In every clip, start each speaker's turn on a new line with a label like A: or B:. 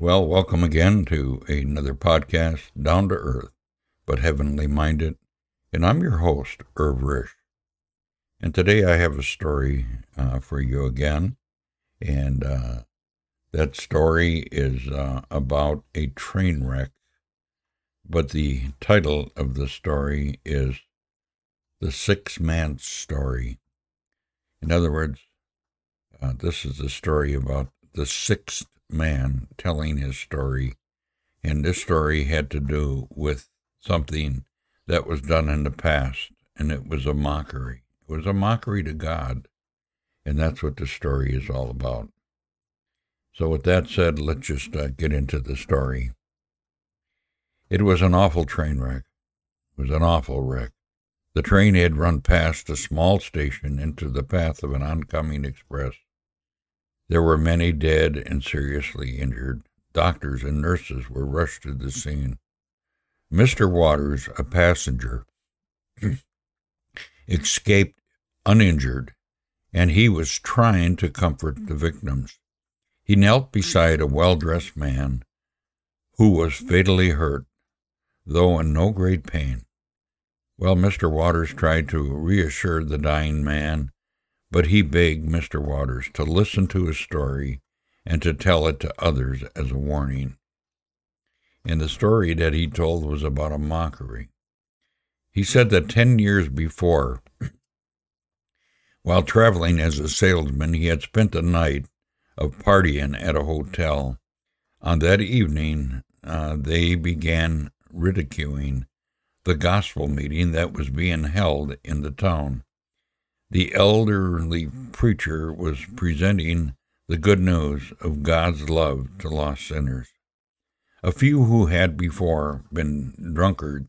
A: Well, welcome again to another podcast, Down to Earth, but Heavenly Minded. And I'm your host, Irv Risch. And today I have a story uh, for you again. And uh, that story is uh, about a train wreck. But the title of the story is The Six Man Story. In other words, uh, this is a story about the sixth man telling his story. And this story had to do with something that was done in the past, and it was a mockery. It was a mockery to God. And that's what the story is all about. So, with that said, let's just uh, get into the story. It was an awful train wreck. It was an awful wreck. The train had run past a small station into the path of an oncoming express. There were many dead and seriously injured. Doctors and nurses were rushed to the scene. Mr. Waters, a passenger, escaped uninjured, and he was trying to comfort the victims. He knelt beside a well dressed man who was fatally hurt, though in no great pain. While Mr. Waters tried to reassure the dying man but he begged Mr. Waters to listen to his story and to tell it to others as a warning. And the story that he told was about a mockery. He said that ten years before, while traveling as a salesman, he had spent a night of partying at a hotel. On that evening, uh, they began ridiculing the gospel meeting that was being held in the town the elderly preacher was presenting the good news of God's love to lost sinners. A few who had before been drunkards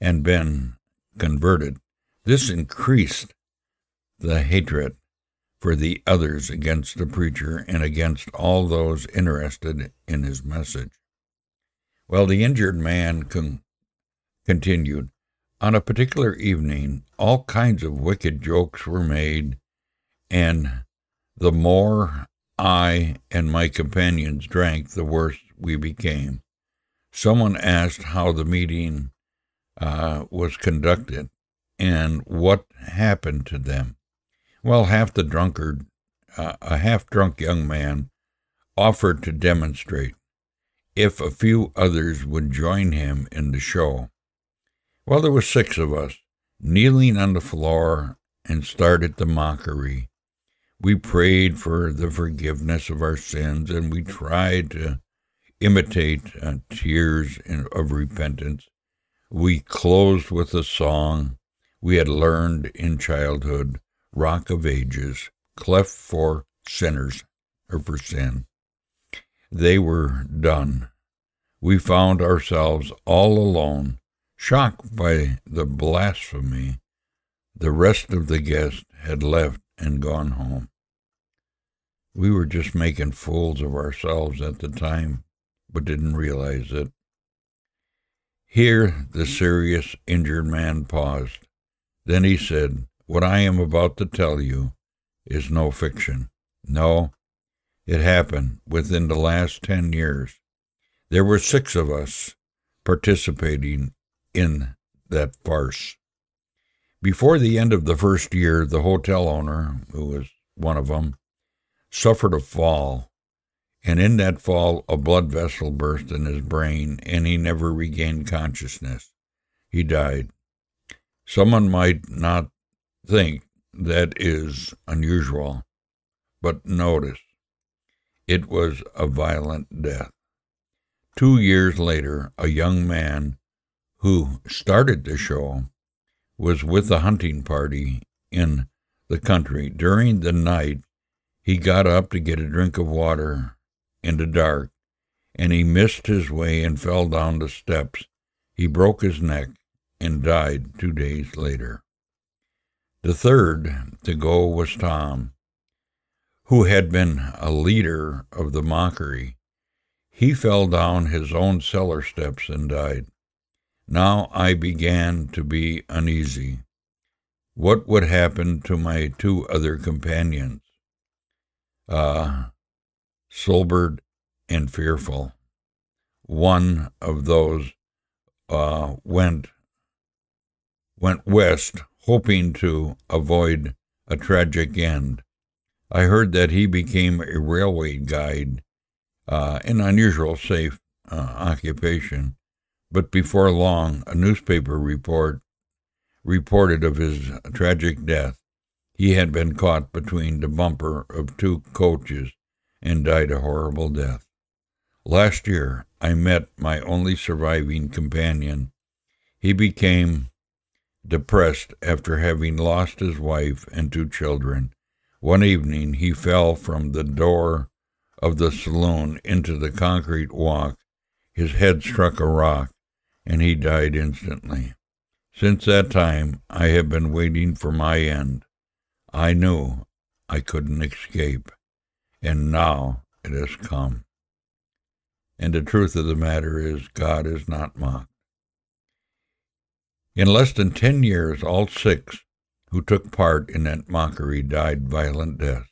A: and been converted, this increased the hatred for the others against the preacher and against all those interested in his message. Well, the injured man con- continued, on a particular evening, all kinds of wicked jokes were made, and the more I and my companions drank, the worse we became. Someone asked how the meeting uh, was conducted and what happened to them. Well, half the drunkard, uh, a half drunk young man, offered to demonstrate if a few others would join him in the show. Well, there were six of us, kneeling on the floor, and started the mockery. We prayed for the forgiveness of our sins, and we tried to imitate uh, tears of repentance. We closed with a song we had learned in childhood, Rock of Ages, cleft for sinners or for sin. They were done. We found ourselves all alone Shocked by the blasphemy, the rest of the guests had left and gone home. We were just making fools of ourselves at the time, but didn't realize it. Here the serious, injured man paused. Then he said, What I am about to tell you is no fiction. No, it happened within the last ten years. There were six of us participating in that farce. Before the end of the first year, the hotel owner, who was one of them, suffered a fall, and in that fall, a blood vessel burst in his brain, and he never regained consciousness. He died. Someone might not think that is unusual, but notice it was a violent death. Two years later, a young man who started the show, was with a hunting party in the country. During the night, he got up to get a drink of water in the dark, and he missed his way and fell down the steps. He broke his neck and died two days later. The third to go was Tom, who had been a leader of the mockery. He fell down his own cellar steps and died. Now I began to be uneasy. What would happen to my two other companions? Ah, uh, sobered and fearful. one of those uh, went went west, hoping to avoid a tragic end. I heard that he became a railway guide, uh, an unusual safe uh, occupation, but before long, a newspaper report reported of his tragic death. He had been caught between the bumper of two coaches and died a horrible death. Last year, I met my only surviving companion. He became depressed after having lost his wife and two children. One evening, he fell from the door of the saloon into the concrete walk. His head struck a rock, and he died instantly. Since that time, I have been waiting for my end. I knew I couldn't escape, and now it has come. And the truth of the matter is, God is not mocked. In less than ten years, all six who took part in that mockery died violent deaths.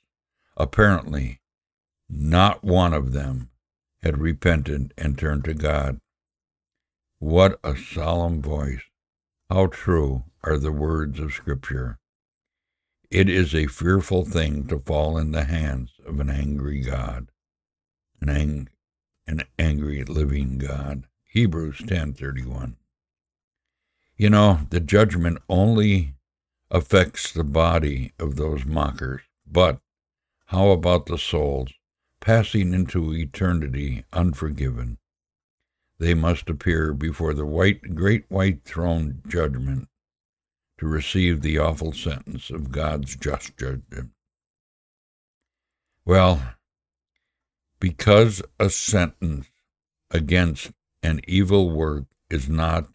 A: Apparently, not one of them had repented and turned to God. What a solemn voice! How true are the words of Scripture! It is a fearful thing to fall in the hands of an angry God, an, ang- an angry living God. Hebrews 10:31. You know, the judgment only affects the body of those mockers, but how about the souls passing into eternity unforgiven? They must appear before the white, great white throne judgment to receive the awful sentence of God's just judgment. Well, because a sentence against an evil work is not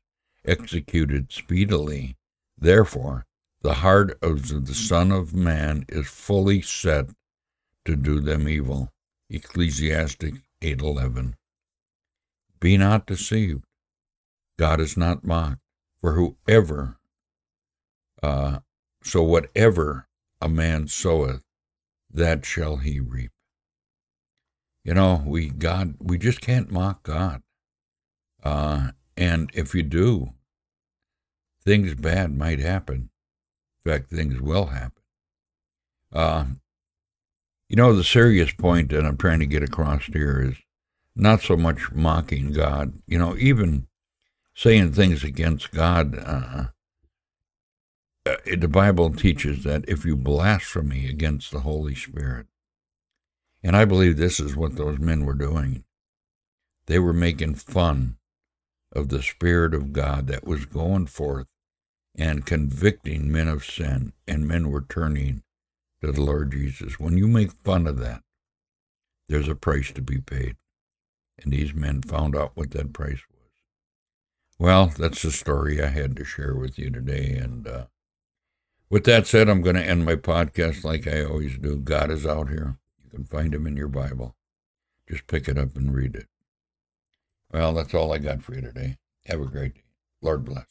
A: executed speedily. Therefore, the heart of the Son of Man is fully set to do them evil. Ecclesiastes 8:11. Be not deceived. God is not mocked. For whoever, uh, so whatever a man soweth, that shall he reap. You know, we God, we just can't mock God. Uh, and if you do, things bad might happen. In fact, things will happen. Uh, you know, the serious point that I'm trying to get across here is not so much mocking God, you know, even saying things against God. Uh, uh, the Bible teaches that if you blaspheme against the Holy Spirit, and I believe this is what those men were doing, they were making fun of the Spirit of God that was going forth and convicting men of sin, and men were turning to the Lord Jesus. When you make fun of that, there's a price to be paid. And these men found out what that price was. Well, that's the story I had to share with you today. And uh, with that said, I'm going to end my podcast like I always do. God is out here. You can find him in your Bible. Just pick it up and read it. Well, that's all I got for you today. Have a great day. Lord bless.